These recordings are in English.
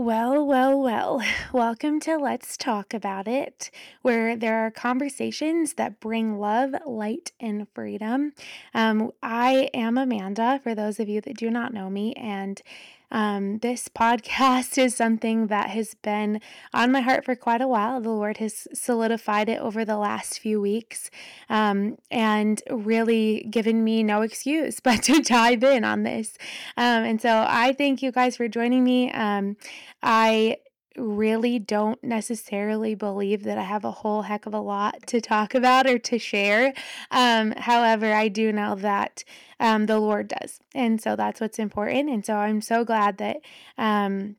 Well, well, well, welcome to Let's Talk About It, where there are conversations that bring love, light, and freedom. Um, I am Amanda, for those of you that do not know me, and um, this podcast is something that has been on my heart for quite a while. The Lord has solidified it over the last few weeks um, and really given me no excuse but to dive in on this. Um, and so I thank you guys for joining me. Um, I really don't necessarily believe that I have a whole heck of a lot to talk about or to share. Um, however, I do know that um, the Lord does. And so that's what's important. And so I'm so glad that um,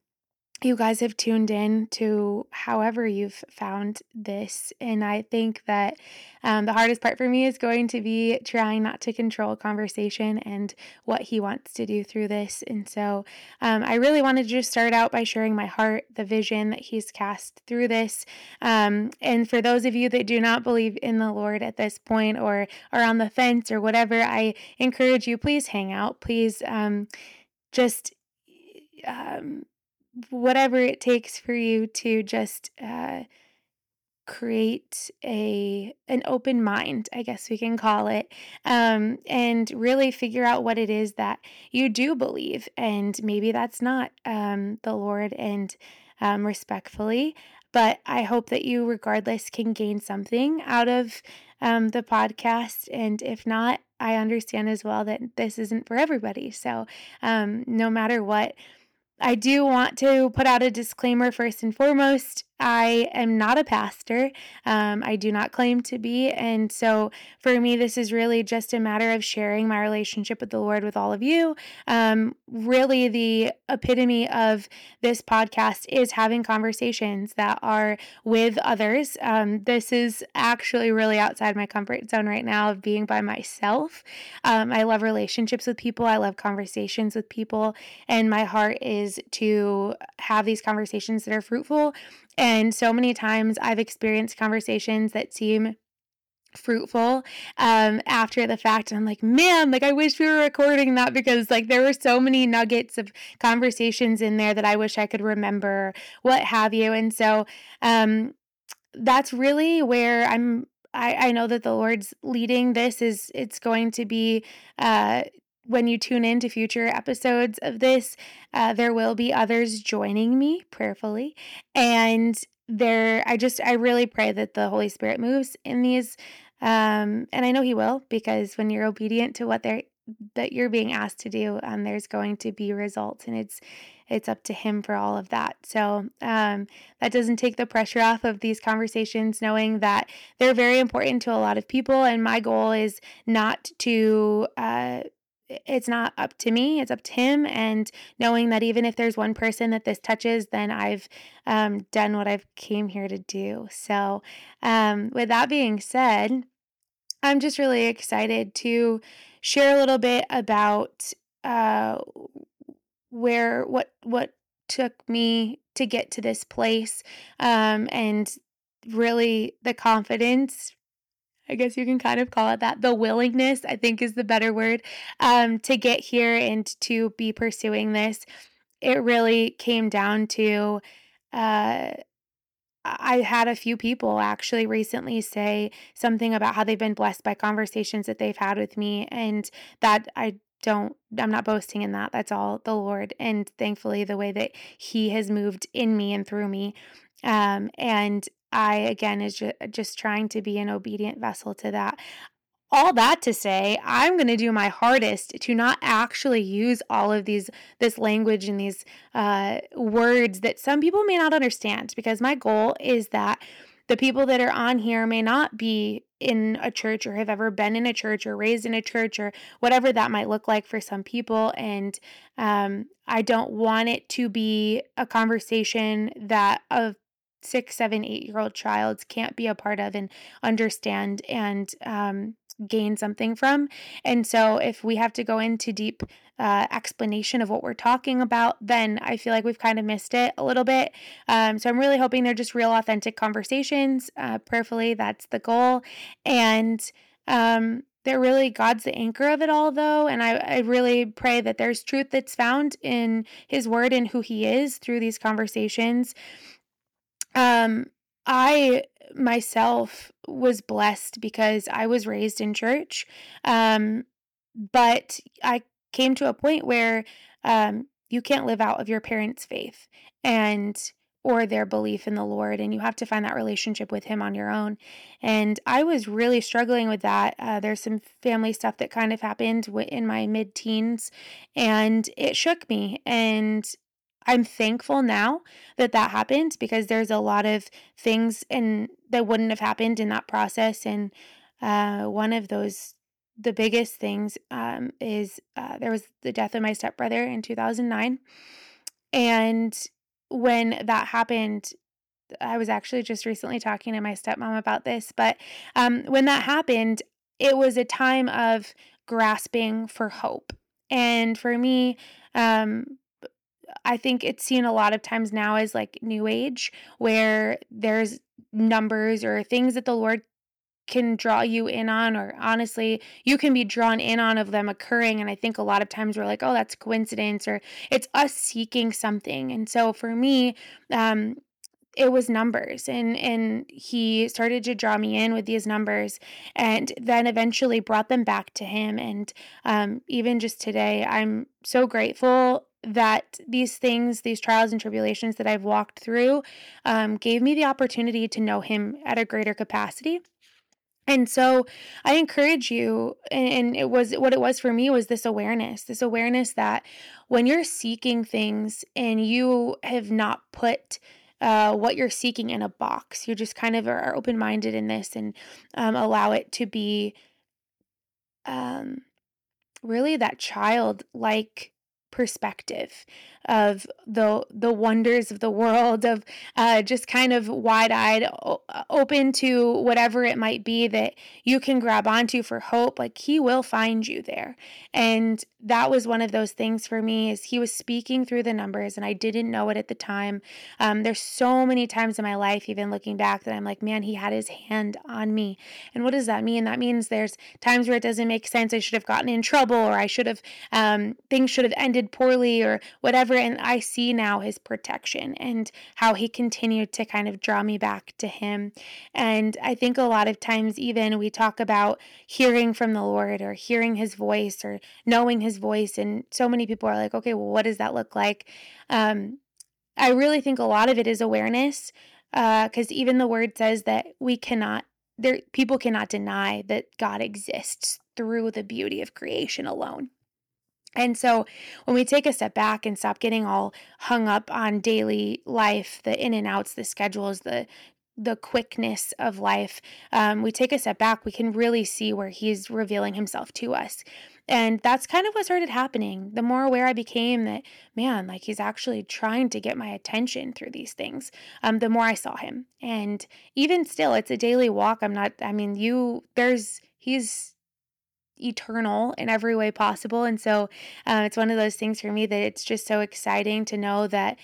you guys have tuned in to however you've found this. And I think that um, the hardest part for me is going to be trying not to control conversation and what he wants to do through this. And so um, I really wanted to just start out by sharing my heart, the vision that he's cast through this. Um, and for those of you that do not believe in the Lord at this point or are on the fence or whatever, I encourage you, please hang out. Please um, just. Um, whatever it takes for you to just uh, create a an open mind i guess we can call it um, and really figure out what it is that you do believe and maybe that's not um, the lord and um, respectfully but i hope that you regardless can gain something out of um, the podcast and if not i understand as well that this isn't for everybody so um, no matter what I do want to put out a disclaimer first and foremost. I am not a pastor. Um, I do not claim to be. And so for me, this is really just a matter of sharing my relationship with the Lord with all of you. Um, really, the epitome of this podcast is having conversations that are with others. Um, this is actually really outside my comfort zone right now of being by myself. Um, I love relationships with people, I love conversations with people. And my heart is to have these conversations that are fruitful and so many times I've experienced conversations that seem fruitful um after the fact I'm like man like I wish we were recording that because like there were so many nuggets of conversations in there that I wish I could remember what have you. And so um that's really where I'm I, I know that the Lord's leading this is it's going to be uh when you tune in to future episodes of this, uh, there will be others joining me prayerfully. And there, I just, I really pray that the Holy Spirit moves in these. Um, and I know He will because when you're obedient to what they're, that you're being asked to do, um, there's going to be results, and it's it's up to him for all of that. So um, that doesn't take the pressure off of these conversations, knowing that they're very important to a lot of people. And my goal is not to uh, it's not up to me, it's up to him. And knowing that even if there's one person that this touches, then I've um, done what I've came here to do. So, um, with that being said, I'm just really excited to share a little bit about uh, where what what took me to get to this place um, and really the confidence I guess you can kind of call it that. The willingness, I think, is the better word um, to get here and to be pursuing this. It really came down to. Uh, I had a few people actually recently say something about how they've been blessed by conversations that they've had with me, and that I don't, I'm not boasting in that. That's all the Lord, and thankfully, the way that He has moved in me and through me. Um, and I, again, is ju- just trying to be an obedient vessel to that. All that to say, I'm going to do my hardest to not actually use all of these, this language and these uh, words that some people may not understand because my goal is that the people that are on here may not be in a church or have ever been in a church or raised in a church or whatever that might look like for some people. And um, I don't want it to be a conversation that of six, seven, eight year old child can't be a part of and understand and um, gain something from. And so, if we have to go into deep uh, explanation of what we're talking about, then I feel like we've kind of missed it a little bit. Um, so, I'm really hoping they're just real, authentic conversations. Uh, prayerfully, that's the goal. And um, they're really God's the anchor of it all, though. And I, I really pray that there's truth that's found in His Word and who He is through these conversations. Um, I myself was blessed because I was raised in church. Um, but I came to a point where um, you can't live out of your parents' faith and or their belief in the Lord, and you have to find that relationship with Him on your own. And I was really struggling with that. Uh, there's some family stuff that kind of happened in my mid teens, and it shook me. And I'm thankful now that that happened because there's a lot of things and that wouldn't have happened in that process. And uh, one of those, the biggest things, um, is uh, there was the death of my stepbrother in 2009, and when that happened, I was actually just recently talking to my stepmom about this, but um, when that happened, it was a time of grasping for hope. And for me, um, I think it's seen a lot of times now as like new age, where there's numbers or things that the Lord can draw you in on, or honestly, you can be drawn in on of them occurring. And I think a lot of times we're like, oh, that's coincidence, or it's us seeking something. And so for me, um, it was numbers and and he started to draw me in with these numbers and then eventually brought them back to him and um, even just today i'm so grateful that these things, these trials and tribulations that I've walked through, um, gave me the opportunity to know Him at a greater capacity. And so I encourage you, and it was what it was for me was this awareness, this awareness that when you're seeking things and you have not put uh, what you're seeking in a box, you just kind of are open minded in this and um, allow it to be um, really that child like perspective of the the wonders of the world of uh, just kind of wide-eyed open to whatever it might be that you can grab onto for hope like he will find you there. And that was one of those things for me is he was speaking through the numbers and i didn't know it at the time. Um, there's so many times in my life even looking back that i'm like man he had his hand on me. And what does that mean? That means there's times where it doesn't make sense i should have gotten in trouble or i should have um, things should have ended poorly or whatever and I see now his protection and how he continued to kind of draw me back to him. And I think a lot of times, even we talk about hearing from the Lord or hearing his voice or knowing his voice. And so many people are like, okay, well, what does that look like? Um, I really think a lot of it is awareness because uh, even the word says that we cannot there people cannot deny that God exists through the beauty of creation alone. And so when we take a step back and stop getting all hung up on daily life, the in and outs, the schedules, the the quickness of life, um, we take a step back, we can really see where he's revealing himself to us. And that's kind of what started happening. The more aware I became that, man, like he's actually trying to get my attention through these things, um, the more I saw him. And even still, it's a daily walk. I'm not, I mean, you, there's, he's eternal in every way possible. And so um, it's one of those things for me that it's just so exciting to know that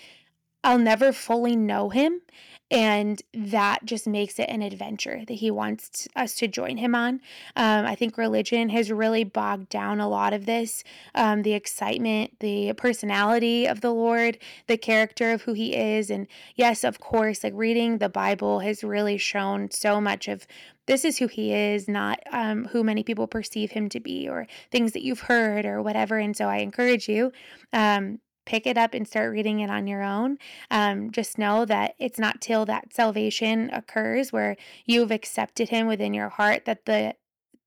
I'll never fully know him. And that just makes it an adventure that he wants us to join him on. Um, I think religion has really bogged down a lot of this um, the excitement, the personality of the Lord, the character of who he is. And yes, of course, like reading the Bible has really shown so much of this is who he is, not um, who many people perceive him to be, or things that you've heard, or whatever. And so I encourage you. Um, pick it up and start reading it on your own. Um, just know that it's not till that salvation occurs where you've accepted Him within your heart that the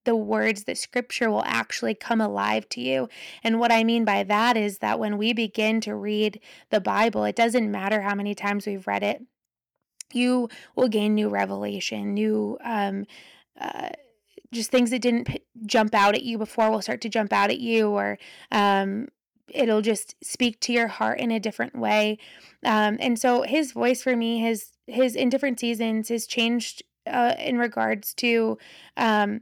the words, that scripture will actually come alive to you. And what I mean by that is that when we begin to read the Bible, it doesn't matter how many times we've read it you will gain new revelation, new um, uh, just things that didn't p- jump out at you before will start to jump out at you, or um, it'll just speak to your heart in a different way. Um, and so his voice for me, his his in different seasons, has changed uh, in regards to, um,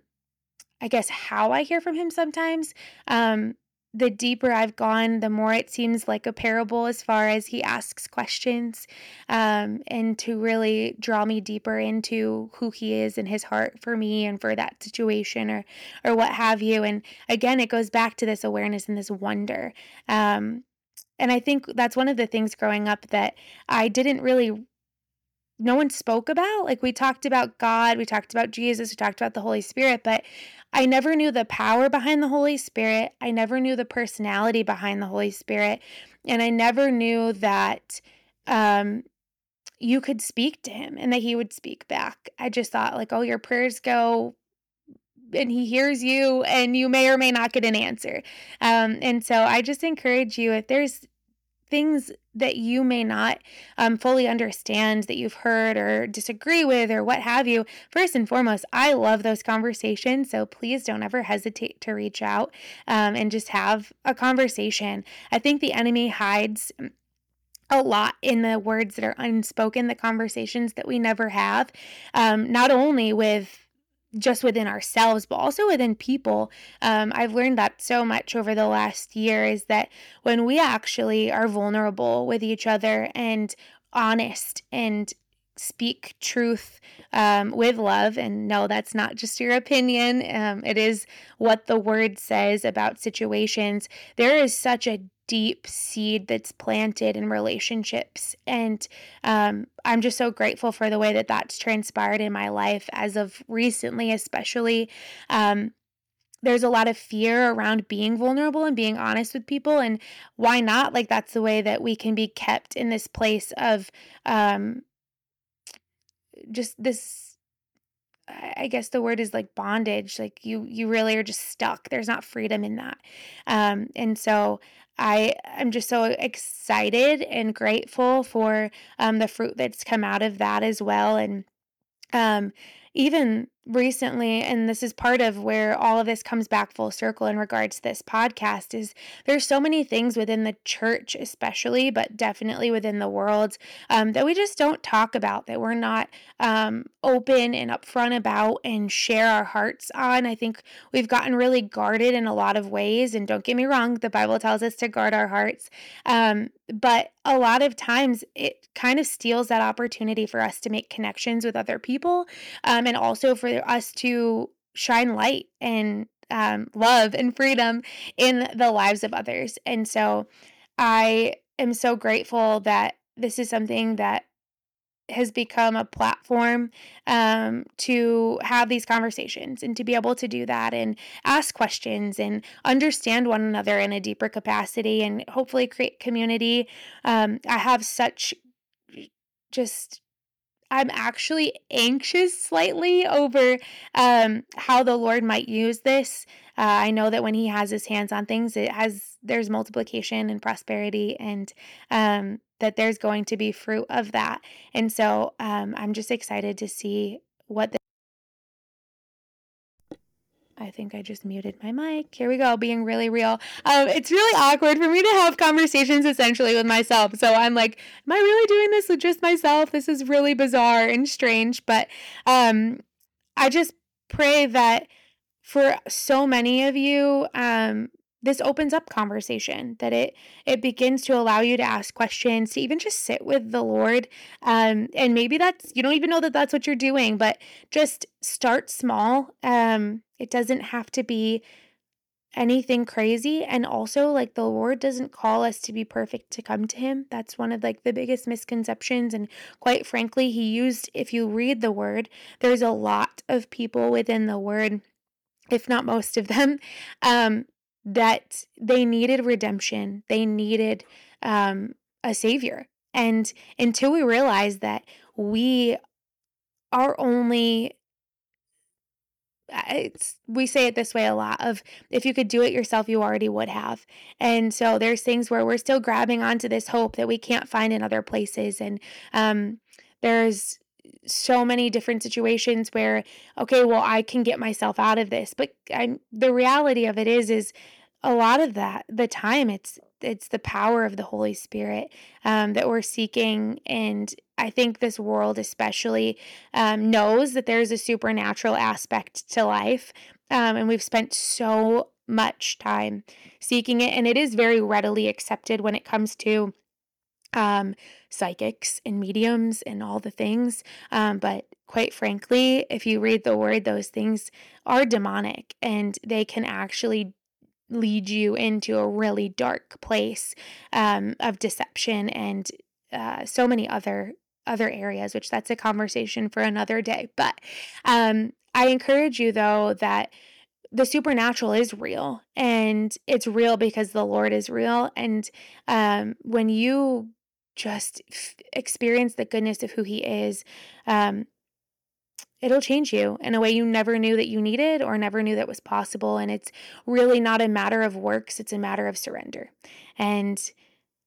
I guess, how I hear from him sometimes. Um, the deeper I've gone, the more it seems like a parable as far as he asks questions um, and to really draw me deeper into who he is and his heart for me and for that situation or or what have you. And again, it goes back to this awareness and this wonder. Um, and I think that's one of the things growing up that I didn't really no one spoke about. Like we talked about God, we talked about Jesus, we talked about the Holy Spirit, but I never knew the power behind the Holy Spirit. I never knew the personality behind the Holy Spirit. And I never knew that um, you could speak to him and that he would speak back. I just thought, like, oh, your prayers go and he hears you and you may or may not get an answer. Um, and so I just encourage you if there's things that you may not um, fully understand that you've heard or disagree with or what have you, first and foremost, I love those conversations. So please don't ever hesitate to reach out um, and just have a conversation. I think the enemy hides a lot in the words that are unspoken, the conversations that we never have, um, not only with just within ourselves, but also within people. Um, I've learned that so much over the last year is that when we actually are vulnerable with each other and honest and speak truth um, with love. And no, that's not just your opinion, um, it is what the word says about situations. There is such a deep seed that's planted in relationships. And um, I'm just so grateful for the way that that's transpired in my life as of recently, especially. Um, there's a lot of fear around being vulnerable and being honest with people and why not like that's the way that we can be kept in this place of um just this I guess the word is like bondage. Like you, you really are just stuck. There's not freedom in that. Um, and so I I'm just so excited and grateful for um, the fruit that's come out of that as well. And um, even recently and this is part of where all of this comes back full circle in regards to this podcast is there's so many things within the church especially but definitely within the world um, that we just don't talk about that we're not um, open and upfront about and share our hearts on. I think we've gotten really guarded in a lot of ways and don't get me wrong the bible tells us to guard our hearts um, but a lot of times it kind of steals that opportunity for us to make connections with other people um, and also for us to shine light and um, love and freedom in the lives of others. And so I am so grateful that this is something that has become a platform um, to have these conversations and to be able to do that and ask questions and understand one another in a deeper capacity and hopefully create community. Um, I have such just I'm actually anxious slightly over um, how the Lord might use this. Uh, I know that when He has His hands on things, it has there's multiplication and prosperity, and um, that there's going to be fruit of that. And so um, I'm just excited to see what I think I just muted my mic. Here we go, being really real. Um, it's really awkward for me to have conversations essentially with myself. So I'm like, am I really doing this with just myself? This is really bizarre and strange. But um, I just pray that for so many of you, um, this opens up conversation that it it begins to allow you to ask questions to even just sit with the lord um, and maybe that's you don't even know that that's what you're doing but just start small um, it doesn't have to be anything crazy and also like the lord doesn't call us to be perfect to come to him that's one of like the biggest misconceptions and quite frankly he used if you read the word there's a lot of people within the word if not most of them um that they needed redemption, they needed um, a savior. And until we realize that we are only it's we say it this way a lot of if you could do it yourself you already would have. And so there's things where we're still grabbing onto this hope that we can't find in other places. And um, there's so many different situations where okay well i can get myself out of this. But i'm the reality of it is is a lot of that the time it's it's the power of the holy spirit um, that we're seeking and i think this world especially um, knows that there's a supernatural aspect to life um, and we've spent so much time seeking it and it is very readily accepted when it comes to um, psychics and mediums and all the things. Um, but quite frankly, if you read the word, those things are demonic and they can actually lead you into a really dark place um, of deception and uh, so many other other areas which that's a conversation for another day. But um, i encourage you though that the supernatural is real and it's real because the lord is real. And um, when you just f- experience the goodness of who he is um, it'll change you in a way you never knew that you needed or never knew that was possible. And it's really not a matter of works, it's a matter of surrender. And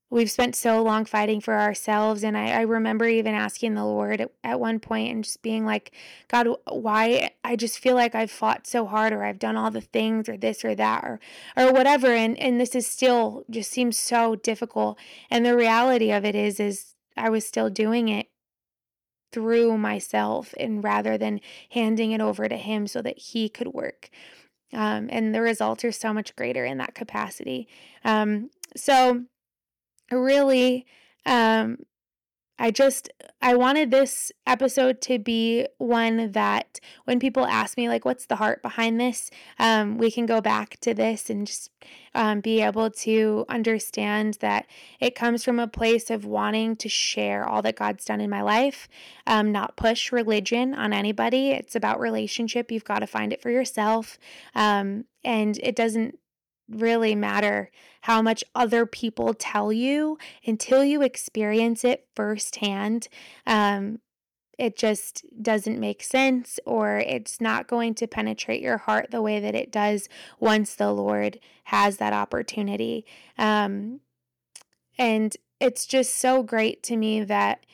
we've spent so long fighting for ourselves. And I, I remember even asking the Lord at, at, one point and just being like, God, why? I just feel like I've fought so hard or I've done all the things or this or that or, or whatever. And, and this is still just seems so difficult. And the reality of it is, is I was still doing it through myself and rather than handing it over to him so that he could work. Um, and the results are so much greater in that capacity. Um, so, really, um, I just I wanted this episode to be one that when people ask me like what's the heart behind this, um, we can go back to this and just um, be able to understand that it comes from a place of wanting to share all that God's done in my life, um, not push religion on anybody. It's about relationship. You've got to find it for yourself, um, and it doesn't really matter how much other people tell you until you experience it firsthand. Um, it just doesn't make sense, or it's not going to penetrate your heart the way that it does once the Lord has that opportunity. Um, and it's just so great to me that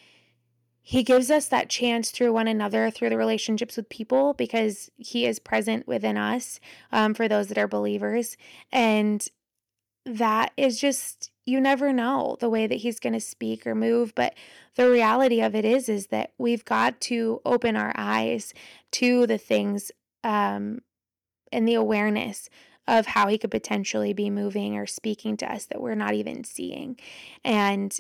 he gives us that chance through one another, through the relationships with people, because He is present within us um, for those that are believers. And that is just, you never know the way that He's going to speak or move. But the reality of it is, is that we've got to open our eyes to the things um, and the awareness of how He could potentially be moving or speaking to us that we're not even seeing. And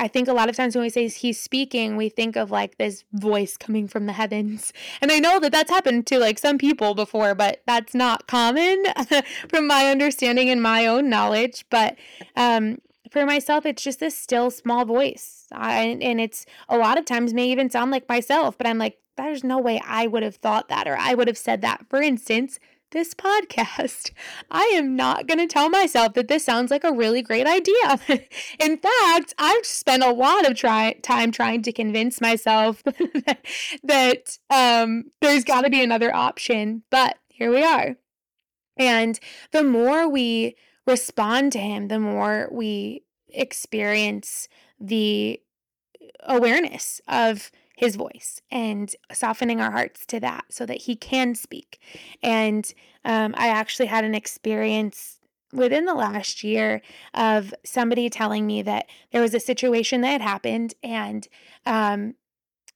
I think a lot of times when we say he's speaking, we think of like this voice coming from the heavens. And I know that that's happened to like some people before, but that's not common from my understanding and my own knowledge. But um, for myself, it's just this still small voice. I, and it's a lot of times may even sound like myself, but I'm like, there's no way I would have thought that or I would have said that. For instance, this podcast. I am not going to tell myself that this sounds like a really great idea. In fact, I've spent a lot of try- time trying to convince myself that um, there's got to be another option. But here we are. And the more we respond to Him, the more we experience the awareness of his voice and softening our hearts to that so that he can speak. And um, I actually had an experience within the last year of somebody telling me that there was a situation that had happened and um,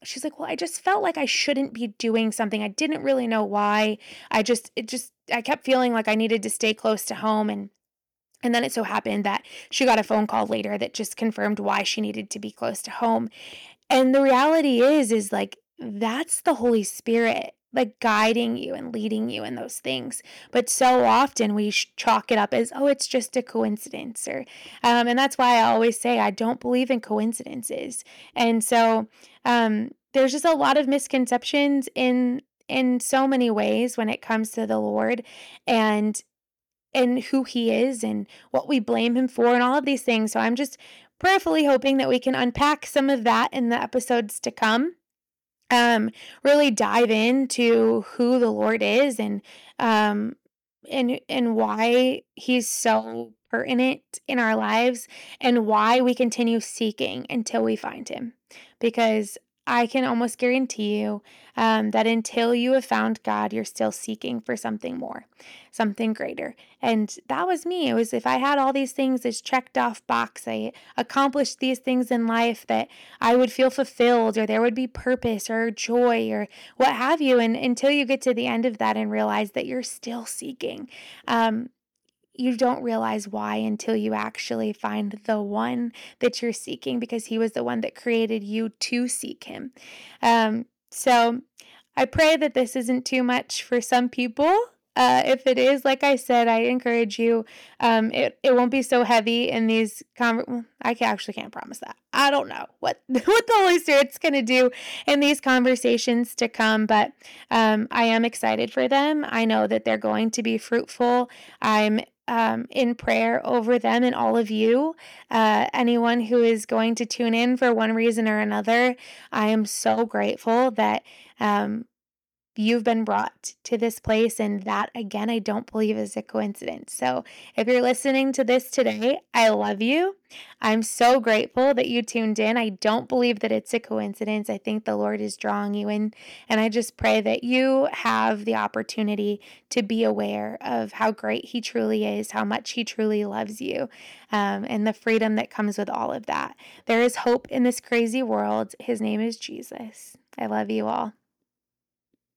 she's like well i just felt like i shouldn't be doing something. I didn't really know why. I just it just i kept feeling like i needed to stay close to home. And and then it so happened that she got a phone call later that just confirmed why she needed to be close to home and the reality is, is like that's the Holy Spirit like guiding you and leading you in those things. But so often we chalk it up as, oh, it's just a coincidence. Or, um, and that's why I always say I don't believe in coincidences. And so um, there's just a lot of misconceptions in in so many ways when it comes to the Lord and and who he is and what we blame him for and all of these things. So I'm just prayerfully hoping that we can unpack some of that in the episodes to come. Um, really dive into who the Lord is and um, and and why He's so pertinent in our lives and why we continue seeking until we find Him. Because I can almost guarantee you um, that until you have found God, you're still seeking for something more, something greater. And that was me. It was if I had all these things as checked off box, I accomplished these things in life that I would feel fulfilled or there would be purpose or joy or what have you. And until you get to the end of that and realize that you're still seeking, um, you don't realize why until you actually find the one that you're seeking because he was the one that created you to seek him. Um, so I pray that this isn't too much for some people. Uh, if it is, like I said, I encourage you. Um, it, it won't be so heavy in these conver- I can, actually can't promise that. I don't know what what the Holy Spirit's to do in these conversations to come, but um, I am excited for them. I know that they're going to be fruitful. I'm um, in prayer over them and all of you. Uh, anyone who is going to tune in for one reason or another, I am so grateful that um, you've been brought to this place. And that, again, I don't believe is a coincidence. So if you're listening to this today, I love you. I'm so grateful that you tuned in. I don't believe that it's a coincidence. I think the Lord is drawing you in. And I just pray that you have the opportunity to be aware of how great He truly is, how much He truly loves you, um, and the freedom that comes with all of that. There is hope in this crazy world. His name is Jesus. I love you all.